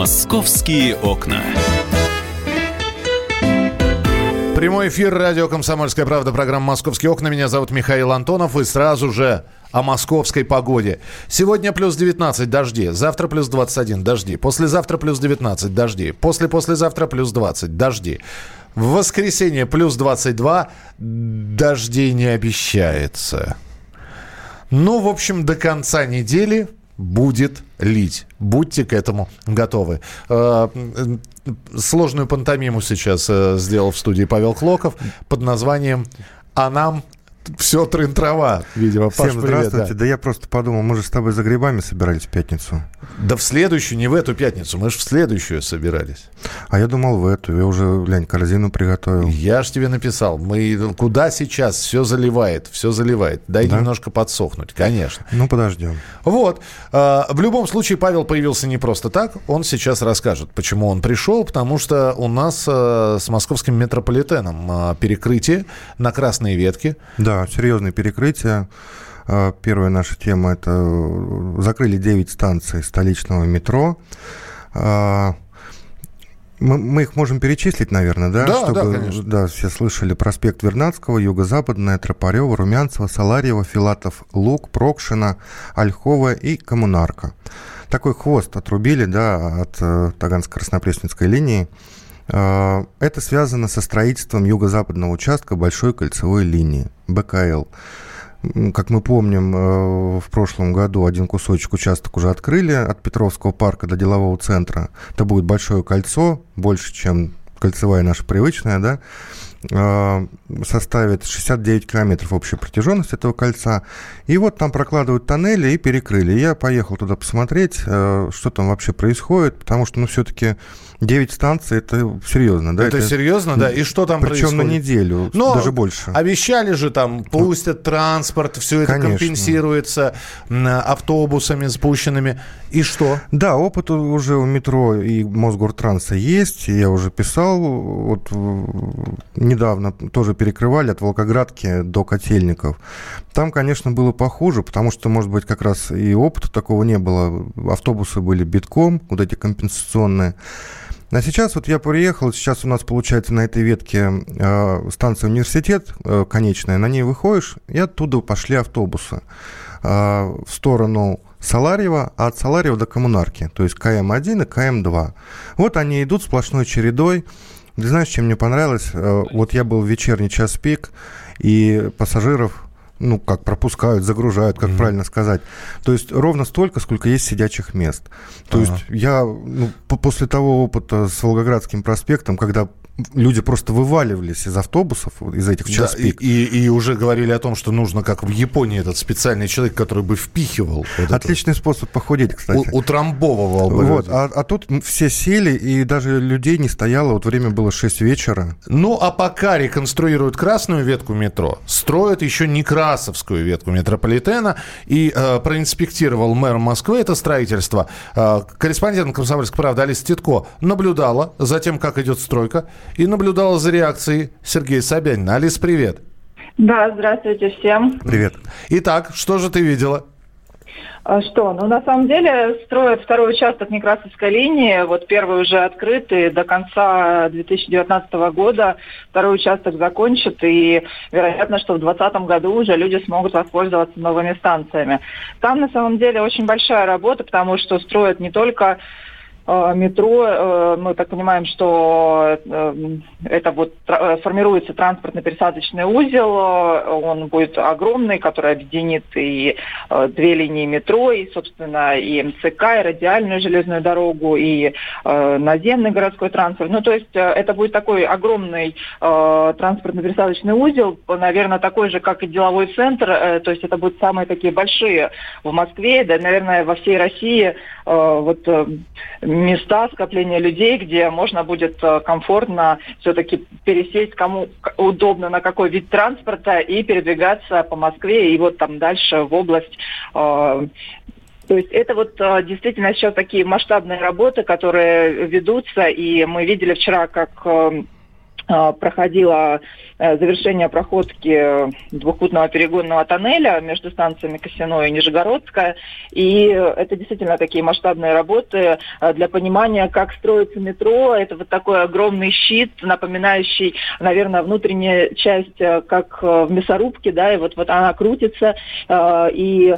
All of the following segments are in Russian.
Московские окна. Прямой эфир радио «Комсомольская правда», программа «Московские окна». Меня зовут Михаил Антонов. И сразу же о московской погоде. Сегодня плюс 19 дожди, завтра плюс 21 дожди, послезавтра плюс 19 дожди, после-послезавтра плюс 20 дожди. В воскресенье плюс 22 дождей не обещается. Ну, в общем, до конца недели будет лить. Будьте к этому готовы. Э, сложную пантомиму сейчас э, сделал в студии Павел Клоков под названием «А нам все трын-трава, видимо. Всем Паш, здравствуйте. да. да я просто подумал, мы же с тобой за грибами собирались в пятницу. Да в следующую, не в эту пятницу, мы же в следующую собирались. А я думал в эту, я уже, глянь, корзину приготовил. Я ж тебе написал, мы куда сейчас все заливает, все заливает. Дай да? немножко подсохнуть, конечно. Ну, подождем. Вот. А, в любом случае, Павел появился не просто так, он сейчас расскажет, почему он пришел, потому что у нас а, с московским метрополитеном а, перекрытие на красные ветки. Да, серьезные перекрытия. Первая наша тема – это э, закрыли 9 станций столичного метро. Мы, мы их можем перечислить, наверное, да? Да, Чтобы, да, конечно. Да, все слышали. Проспект Вернадского, Юго-Западная, Тропарева, Румянцева, Саларьева, Филатов, Лук, Прокшина, Ольхова и Коммунарка. Такой хвост отрубили, да, от э, Таганско-Краснопресненской линии. Э, это связано со строительством юго-западного участка Большой кольцевой линии, БКЛ. Как мы помним, э, в прошлом году один кусочек участок уже открыли от Петровского парка до делового центра. Это будет большое кольцо, больше, чем кольцевая наша привычная, да, составит 69 километров общая протяженность этого кольца. И вот там прокладывают тоннели и перекрыли. Я поехал туда посмотреть, э, что там вообще происходит, потому что, ну, все-таки 9 станций, это серьезно, да? Это, это серьезно, да? И что там Причем происходит? на неделю, Но даже больше. Обещали же там, пустят транспорт, все это Конечно. компенсируется автобусами спущенными. И что? Да, опыт уже у метро и Мосгортранса есть. Я уже писал, вот недавно тоже перекрывали от Волгоградки до Котельников. Там, конечно, было похуже, потому что, может быть, как раз и опыта такого не было. Автобусы были битком, вот эти компенсационные. А сейчас вот я приехал, сейчас у нас получается на этой ветке э, станция университет э, конечная, на ней выходишь, и оттуда пошли автобусы э, в сторону Саларьева, а от Саларьева до Коммунарки, то есть КМ-1 и КМ-2. Вот они идут сплошной чередой. Ты знаешь, чем мне понравилось? Э, вот я был в вечерний час пик, и пассажиров ну, как пропускают, загружают, как mm-hmm. правильно сказать. То есть ровно столько, сколько есть сидячих мест. То ага. есть я ну, после того опыта с Волгоградским проспектом, когда люди просто вываливались из автобусов, из этих час да, пик. И, и, уже говорили о том, что нужно, как в Японии, этот специальный человек, который бы впихивал. Вот Отличный это. способ похудеть, кстати. У, утрамбовывал бы. Вот, а, а тут все сели, и даже людей не стояло. Вот время было 6 вечера. Ну, а пока реконструируют красную ветку метро, строят еще Некрасовскую ветку метрополитена. И э, проинспектировал мэр Москвы это строительство. Э, корреспондент «Комсомольской правды» Алиса Титко наблюдала за тем, как идет стройка и наблюдала за реакцией Сергея Собянина. Алис, привет. Да, здравствуйте всем. Привет. Итак, что же ты видела? А что? Ну, на самом деле, строят второй участок Некрасовской линии. Вот первый уже открыт, и до конца 2019 года второй участок закончит, и вероятно, что в 2020 году уже люди смогут воспользоваться новыми станциями. Там, на самом деле, очень большая работа, потому что строят не только метро, э, мы так понимаем, что э, это вот формируется транспортно-пересадочный узел, он будет огромный, который объединит и две линии метро, и, собственно, и МЦК, и радиальную железную дорогу, и наземный городской транспорт. Ну, то есть это будет такой огромный транспортно-пересадочный узел, наверное, такой же, как и деловой центр, то есть это будут самые такие большие в Москве, да, наверное, во всей России. Вот места скопления людей, где можно будет э, комфортно все-таки пересесть, кому удобно, на какой вид транспорта и передвигаться по Москве и вот там дальше в область э, то есть это вот э, действительно сейчас такие масштабные работы, которые ведутся, и мы видели вчера, как проходила э, завершение проходки двухпутного перегонного тоннеля между станциями Косино и Нижегородская. И это действительно такие масштабные работы для понимания, как строится метро. Это вот такой огромный щит, напоминающий, наверное, внутренняя часть, как в мясорубке, да, и вот, вот она крутится, и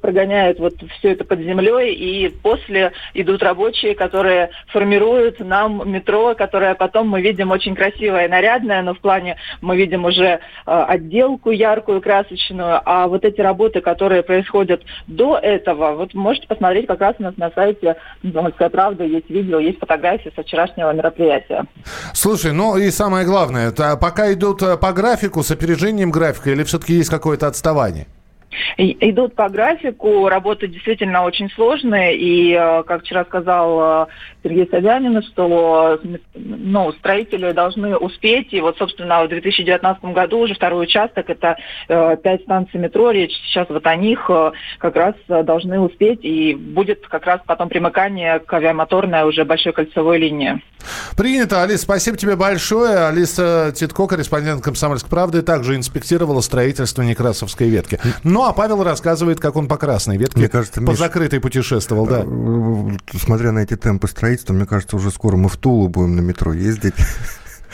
прогоняют вот все это под землей, и после идут рабочие, которые формируют нам метро, которое потом мы видим очень красивое и нарядное, но в плане мы видим уже э, отделку яркую, красочную, а вот эти работы, которые происходят до этого, вот можете посмотреть как раз у нас на сайте «Домовская правда», есть видео, есть фотографии со вчерашнего мероприятия. Слушай, ну и самое главное, это пока идут э, по графику, с опережением графика, или все-таки есть какое-то отставание? Идут по графику, работы действительно очень сложные, и, э, как вчера сказал э, Сергей Собянин, что ну, строители должны успеть, и вот, собственно, в 2019 году уже второй участок, это э, пять станций метро, речь сейчас вот о них как раз должны успеть, и будет как раз потом примыкание к авиамоторной уже большой кольцевой линии. Принято, Алис, спасибо тебе большое. Алиса Титко, корреспондент «Комсомольской правды», также инспектировала строительство Некрасовской ветки. Ну, а Павел рассказывает, как он по красной ветке мне кажется, по Миш, закрытой путешествовал, да. Э, смотря на эти темпы строительства, мне кажется, уже скоро мы в Тулу будем на метро ездить.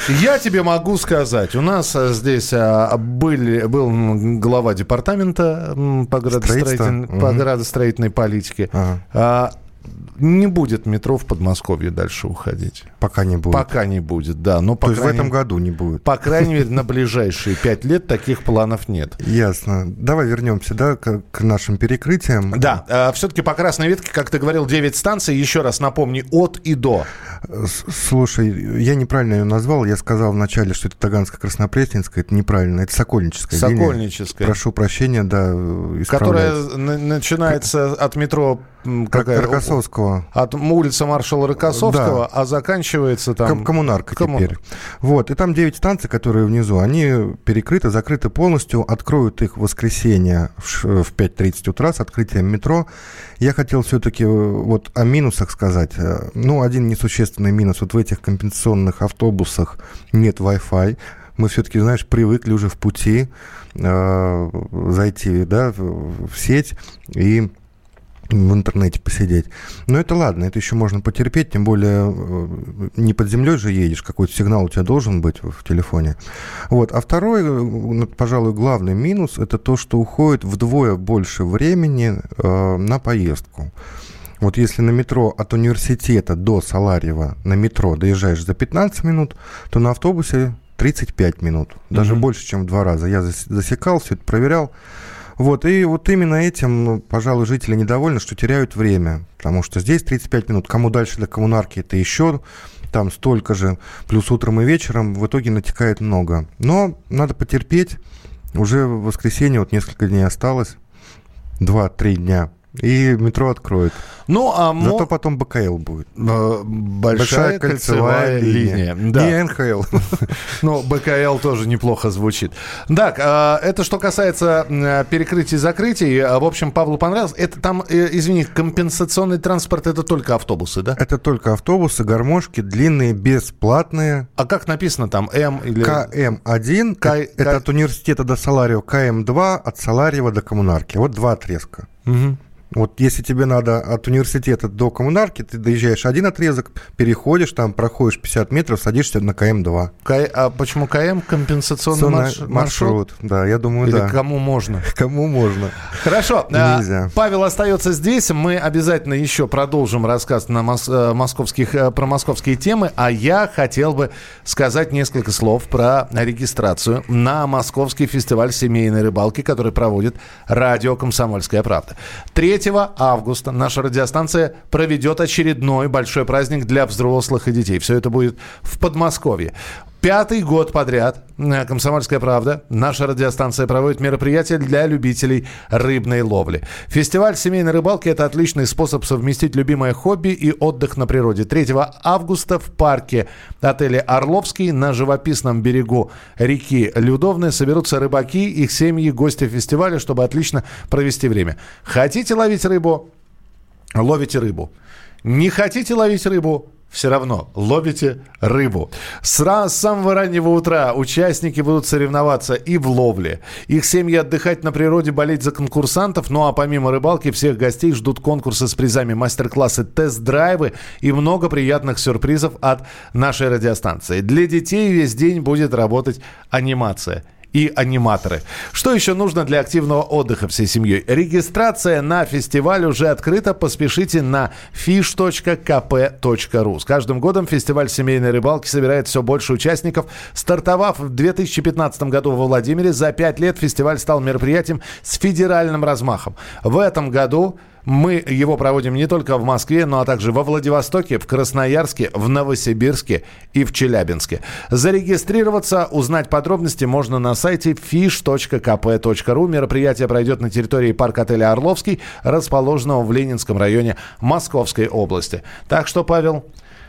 Я тебе могу сказать, у нас э, здесь а, были, был глава департамента по, градостроитель... по градостроительной политике. Ага. Не будет метро в Подмосковье дальше уходить. Пока не будет. Пока не будет, да. Но по То есть в этом году не будет. По крайней мере, на ближайшие пять лет таких планов нет. Ясно. Давай вернемся, да, к, к нашим перекрытиям. Да. А, все-таки по красной ветке, как ты говорил, 9 станций. Еще раз напомни, от и до. Слушай, я неправильно ее назвал. Я сказал вначале, что это Таганско-Краснопресненская. Это неправильно. Это Сокольническая. Сокольническая. Линия. Прошу прощения, да, Которая начинается от метро какая? Рокоссовского. От улицы маршала Рокоссовского, да. а заканчивается там... Коммунарка Коммун... теперь. Вот, и там 9 станций, которые внизу, они перекрыты, закрыты полностью, откроют их в воскресенье в 5.30 утра с открытием метро. Я хотел все-таки э, вот о минусах сказать. Э, ну, один несущественный минус. Вот в этих компенсационных автобусах нет Wi-Fi мы все-таки, знаешь, привыкли уже в пути э, зайти да, в сеть и в интернете посидеть. Но это ладно, это еще можно потерпеть, тем более э, не под землей же едешь, какой-то сигнал у тебя должен быть в телефоне. Вот. А второй, э, пожалуй, главный минус, это то, что уходит вдвое больше времени э, на поездку. Вот если на метро от университета до Саларьева на метро доезжаешь за 15 минут, то на автобусе 35 минут. Даже mm-hmm. больше, чем в два раза. Я засекал, все это проверял. Вот, и вот именно этим, ну, пожалуй, жители недовольны, что теряют время, потому что здесь 35 минут, кому дальше до коммунарки, это еще там столько же, плюс утром и вечером, в итоге натекает много. Но надо потерпеть, уже в воскресенье вот несколько дней осталось, 2-3 дня, и метро откроет. Ну, а Зато мо... потом БКЛ будет. Большая, Большая кольцевая, кольцевая линия. линия. Да. Не НХЛ. Ну, БКЛ тоже неплохо звучит. Так, а, это что касается перекрытий и закрытий. В общем, Павлу понравилось. Это там, э, извини, компенсационный транспорт, это только автобусы, да? Это только автобусы, гармошки, длинные, бесплатные. А как написано там? М или... КМ-1, К... это К... от университета до Саларио, КМ-2 от Салариева до Коммунарки. Вот два отрезка. Угу. Вот если тебе надо от университета до коммунарки, ты доезжаешь один отрезок, переходишь, там проходишь 50 метров, садишься на КМ-2. К... А почему КМ? Компенсационный марш... маршрут? маршрут? Да, я думаю, Или да. кому можно? Кому можно. Хорошо. А, Нельзя. Павел остается здесь. Мы обязательно еще продолжим рассказ на мос... Э, московских... Э, про московские темы. А я хотел бы сказать несколько слов про регистрацию на Московский фестиваль семейной рыбалки, который проводит радио «Комсомольская правда». 3 августа наша радиостанция проведет очередной большой праздник для взрослых и детей. Все это будет в Подмосковье. Пятый год подряд э, «Комсомольская правда», наша радиостанция проводит мероприятия для любителей рыбной ловли. Фестиваль семейной рыбалки – это отличный способ совместить любимое хобби и отдых на природе. 3 августа в парке отеля «Орловский» на живописном берегу реки Людовны соберутся рыбаки, их семьи, гости фестиваля, чтобы отлично провести время. Хотите ловить рыбу? Ловите рыбу. Не хотите ловить рыбу? Все равно ловите рыбу. С, с самого раннего утра участники будут соревноваться и в ловле. Их семьи отдыхать на природе, болеть за конкурсантов. Ну а помимо рыбалки всех гостей ждут конкурсы с призами, мастер-классы, тест-драйвы и много приятных сюрпризов от нашей радиостанции. Для детей весь день будет работать анимация – и аниматоры. Что еще нужно для активного отдыха всей семьей? Регистрация на фестиваль уже открыта. Поспешите на fish.kp.ru. С каждым годом фестиваль семейной рыбалки собирает все больше участников. Стартовав в 2015 году во Владимире, за пять лет фестиваль стал мероприятием с федеральным размахом. В этом году мы его проводим не только в Москве, но а также во Владивостоке, в Красноярске, в Новосибирске и в Челябинске. Зарегистрироваться, узнать подробности можно на сайте fish.kp.ru. Мероприятие пройдет на территории парк-отеля «Орловский», расположенного в Ленинском районе Московской области. Так что, Павел,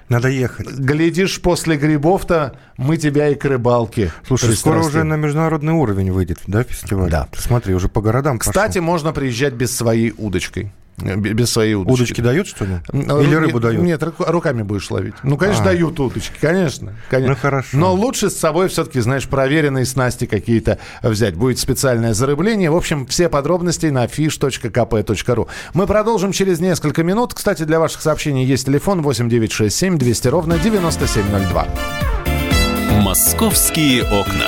надо ехать. Глядишь, после грибов-то мы тебя и к рыбалке. Слушай, скоро уже на международный уровень выйдет, да, фестиваль? Да. Ты смотри, уже по городам Кстати, пошел. можно приезжать без своей удочкой. Без своей удочки. Удочки дают, что ли? Или рыбу дают? Нет, руками будешь ловить. Ну, конечно, а. дают удочки, конечно, конечно. Ну, хорошо. Но лучше с собой все-таки, знаешь, проверенные снасти какие-то взять. Будет специальное зарыбление. В общем, все подробности на fish.kp.ru. Мы продолжим через несколько минут. Кстати, для ваших сообщений есть телефон 8967 200 ровно 9702. «Московские окна».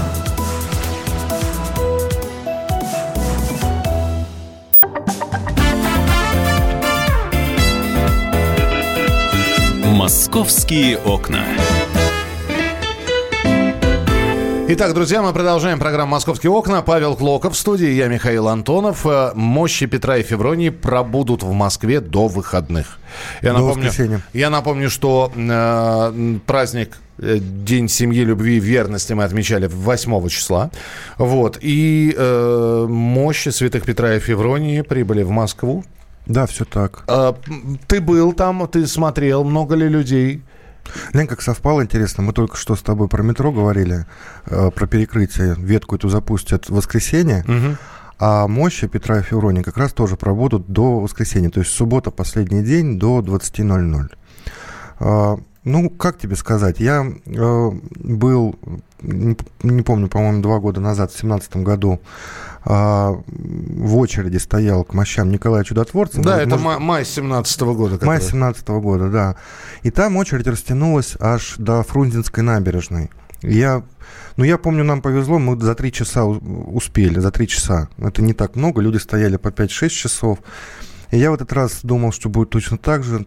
«Московские окна». Итак, друзья, мы продолжаем программу «Московские окна». Павел Клоков в студии, я Михаил Антонов. Э, мощи Петра и Февронии пробудут в Москве до выходных. Я, до напомню, воскресенья. я напомню, что э, праздник э, День семьи, любви и верности мы отмечали 8 числа. Вот. И э, мощи святых Петра и Февронии прибыли в Москву да, все так. А, ты был там, ты смотрел, много ли людей? Лень, как совпало, интересно, мы только что с тобой про метро говорили, э, про перекрытие, ветку эту запустят в воскресенье, угу. а мощи Петра и Февронии как раз тоже пробудут до воскресенья, то есть суббота, последний день, до 20.00. Ну, как тебе сказать, я э, был, не, не помню, по-моему, два года назад, в 2017 году, а, в очереди стоял к мощам Николая Чудотворца. Да, Может, это май 17 -го года. Который... Май 17 -го года, да. И там очередь растянулась аж до Фрунзенской набережной. Я, ну, я помню, нам повезло, мы за три часа успели, за три часа. Это не так много, люди стояли по 5-6 часов. И я в этот раз думал, что будет точно так же.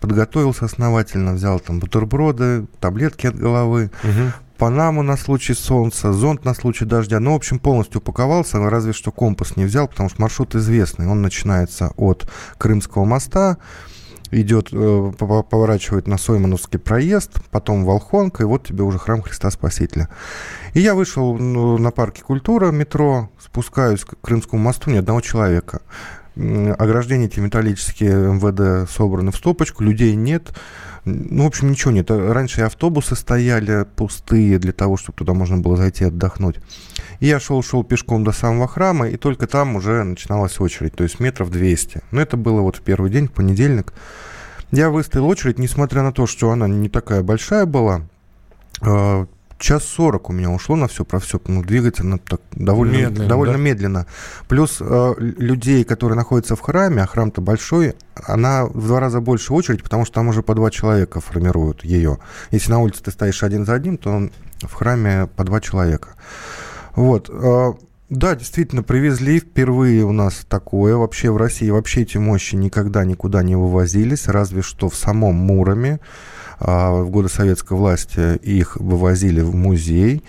Подготовился основательно, взял там бутерброды, таблетки от головы, угу. Панаму на случай солнца, зонт на случай дождя. Ну, в общем, полностью упаковался, разве что компас не взял, потому что маршрут известный. Он начинается от Крымского моста, идет, э, поворачивает на Соймановский проезд, потом Волхонка, и вот тебе уже храм Христа Спасителя. И я вышел ну, на парке культура, метро, спускаюсь к Крымскому мосту, ни одного человека. Ограждения эти металлические МВД собраны в стопочку, людей нет. Ну, в общем, ничего нет. Раньше автобусы стояли пустые для того, чтобы туда можно было зайти отдохнуть. И я шел-шел пешком до самого храма, и только там уже начиналась очередь, то есть метров 200. Но это было вот в первый день, в понедельник. Я выстоял очередь, несмотря на то, что она не такая большая была, а, час сорок у меня ушло на все про все. Ну, двигаться ну, так довольно медленно. Довольно да? медленно. Плюс э, людей, которые находятся в храме, а храм-то большой, она в два раза больше очередь, потому что там уже по два человека формируют ее. Если на улице ты стоишь один за одним, то в храме по два человека. Вот. Э, Да, действительно, привезли впервые у нас такое. Вообще в России вообще эти мощи никогда никуда не вывозились, разве что в самом Муроме. А в годы советской власти их вывозили в музей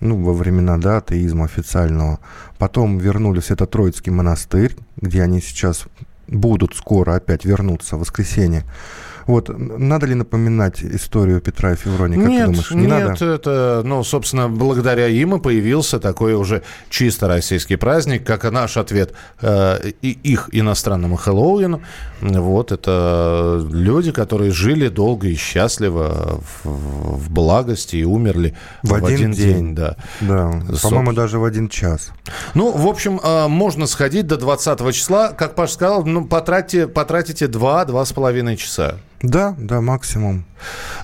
ну, во времена да, атеизма официального. Потом вернулись в этот Троицкий монастырь, где они сейчас будут скоро опять вернуться в воскресенье. Вот, надо ли напоминать историю Петра и Февронии, как нет, ты думаешь? Не нет, надо? это, ну, собственно, благодаря им и появился такой уже чисто российский праздник, как и наш ответ э, и их иностранному Хэллоуину. Вот, это люди, которые жили долго и счастливо в, в благости и умерли В, в один, день. день. Да. Да, по-моему, даже в один час. Ну, в общем, э, можно сходить до 20 числа. Как Паш сказал, ну, потратьте, потратите 2-2,5 часа. Да, да, максимум.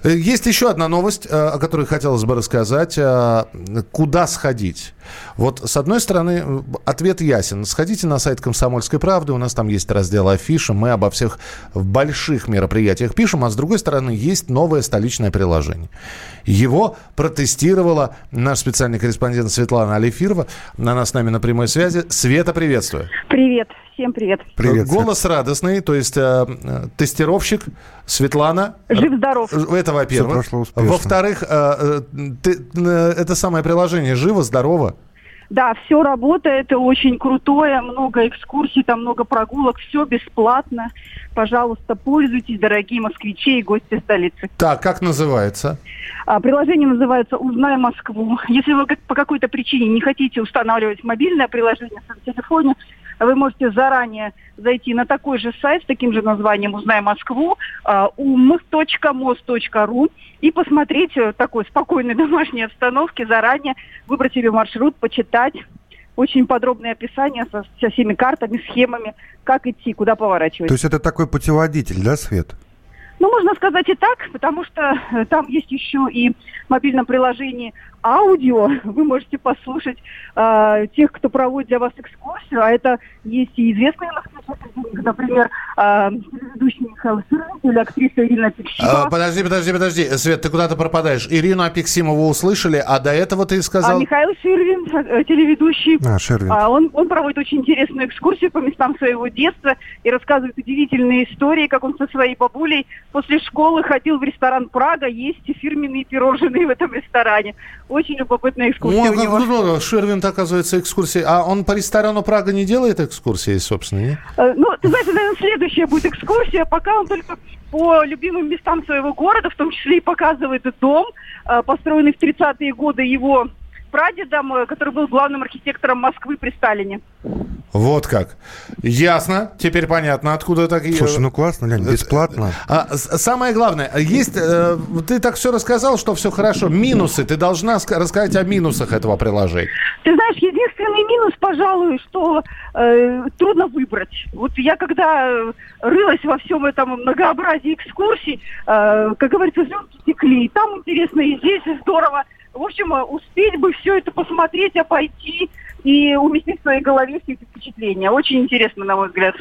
Э, есть еще одна новость, э, о которой хотелось бы рассказать. Э, куда сходить? Вот, с одной стороны, ответ ясен. Сходите на сайт «Комсомольской правды», у нас там есть раздел афиши, мы обо всех больших мероприятиях пишем, а с другой стороны, есть новое столичное приложение. Его протестировала наш специальный корреспондент Светлана Алифирова. Она с нами на прямой связи. Света, приветствую. Привет. Всем привет. Привет. Голос радостный, то есть э, тестировщик Светлана. Жив-здоров. Это во-первых. Во-вторых, э, э, это самое приложение живо-здорово. Да, все работает, очень крутое, много экскурсий, там много прогулок, все бесплатно. Пожалуйста, пользуйтесь, дорогие москвичи и гости столицы. Так, как называется? А, приложение называется «Узнай Москву». Если вы по какой-то причине не хотите устанавливать мобильное приложение в телефоне, вы можете заранее зайти на такой же сайт с таким же названием «Узнай Москву» um.mos.ru и посмотреть э, такой спокойной домашней обстановке заранее, выбрать себе маршрут, почитать. Очень подробное описание со, со всеми картами, схемами, как идти, куда поворачивать. То есть это такой путеводитель, да, Свет? Ну, можно сказать и так, потому что э, там есть еще и в мобильном приложении аудио. Вы можете послушать э, тех, кто проводит для вас экскурсию, а это есть и известные например, э, ведущий Михаил Сыров или актриса Ирина Пиксимова. А, подожди, подожди, подожди. Свет, ты куда-то пропадаешь. Ирину Апексимову услышали, а до этого ты сказал... А Михаил Ширвин, э, телеведущий, а, Ширвин. А, он, он проводит очень интересную экскурсию по местам своего детства и рассказывает удивительные истории, как он со своей бабулей после школы ходил в ресторан «Прага» есть фирменные пирожные в этом ресторане. Очень любопытная экскурсия О, у него. здорово. Ширвин, оказывается, экскурсии. А он по ресторану «Прага» не делает экскурсии, собственно, нет? Э, ну, ты знаешь, наверное, следующая будет экскурсия, пока он только по любимым местам своего города, в том числе и показывает дом, э, построенный в 30-е годы его прадедом, э, который был главным архитектором Москвы при Сталине. Вот как. Ясно. Теперь понятно, откуда такие... Слушай, ну классно, Лень, бесплатно. А, самое главное, есть... Э, ты так все рассказал, что все хорошо. Минусы. Ты должна рассказать о минусах этого приложения. Ты знаешь, единственный минус, пожалуй, что э, трудно выбрать. Вот я когда рылась во всем этом многообразии экскурсий, э, как говорится, звезды текли. Там интересно, и здесь здорово. В общем, э, успеть бы все это посмотреть, а пойти и уместить в своей голове все эти впечатления. Очень интересно, на мой взгляд.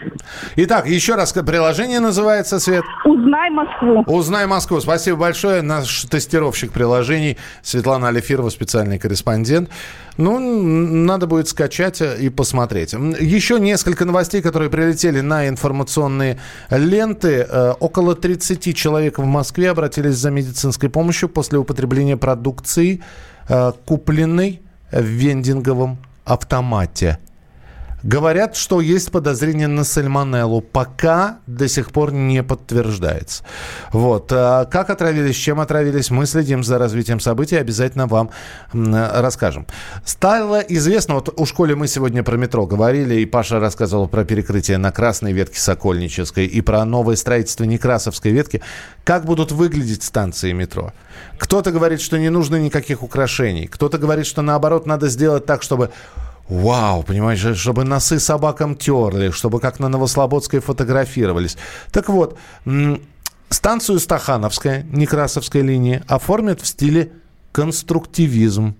Итак, еще раз, приложение называется, Свет? «Узнай Москву». «Узнай Москву». Спасибо большое. Наш тестировщик приложений Светлана Алифирова, специальный корреспондент. Ну, надо будет скачать и посмотреть. Еще несколько новостей, которые прилетели на информационные ленты. Э, около 30 человек в Москве обратились за медицинской помощью после употребления продукции, э, купленной в вендинговом автомате. Говорят, что есть подозрение на сальмонеллу. Пока до сих пор не подтверждается. Вот. А как отравились, чем отравились, мы следим за развитием событий. Обязательно вам расскажем. Стало известно, вот у школе мы сегодня про метро говорили, и Паша рассказывал про перекрытие на красной ветке Сокольнической и про новое строительство Некрасовской ветки. Как будут выглядеть станции метро? Кто-то говорит, что не нужно никаких украшений. Кто-то говорит, что наоборот надо сделать так, чтобы Вау, понимаешь, чтобы носы собакам терли, чтобы как на Новослободской фотографировались. Так вот, станцию Стахановская, Некрасовская линия, оформят в стиле конструктивизм.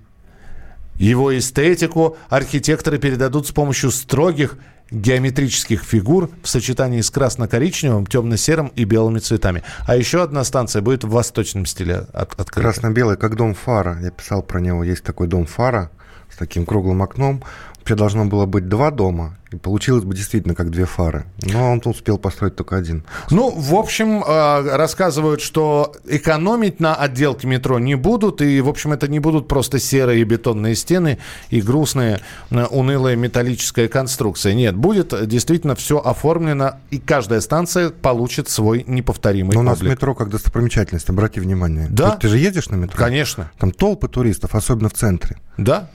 Его эстетику архитекторы передадут с помощью строгих геометрических фигур в сочетании с красно-коричневым, темно-серым и белыми цветами. А еще одна станция будет в восточном стиле от, Красно-белый, как дом фара. Я писал про него. Есть такой дом фара с таким круглым окном. вообще должно было быть два дома, и получилось бы действительно как две фары. Но он успел построить только один. Ну, в общем, э, рассказывают, что экономить на отделке метро не будут, и, в общем, это не будут просто серые бетонные стены и грустная, э, унылая металлическая конструкция. Нет, будет действительно все оформлено, и каждая станция получит свой неповторимый Но у нас облик. метро как достопримечательность, обрати внимание. Да. Ты, ты же едешь на метро? Конечно. Там толпы туристов, особенно в центре. Да.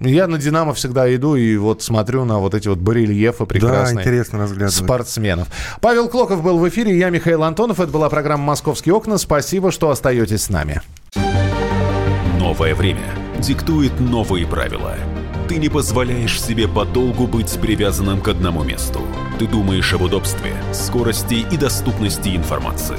Я на «Динамо» всегда иду и вот смотрю на вот эти вот барельефы прекрасные. Да, интересно разглядывать. Спортсменов. Павел Клоков был в эфире, я Михаил Антонов. Это была программа «Московские окна». Спасибо, что остаетесь с нами. Новое время диктует новые правила. Ты не позволяешь себе подолгу быть привязанным к одному месту. Ты думаешь об удобстве, скорости и доступности информации.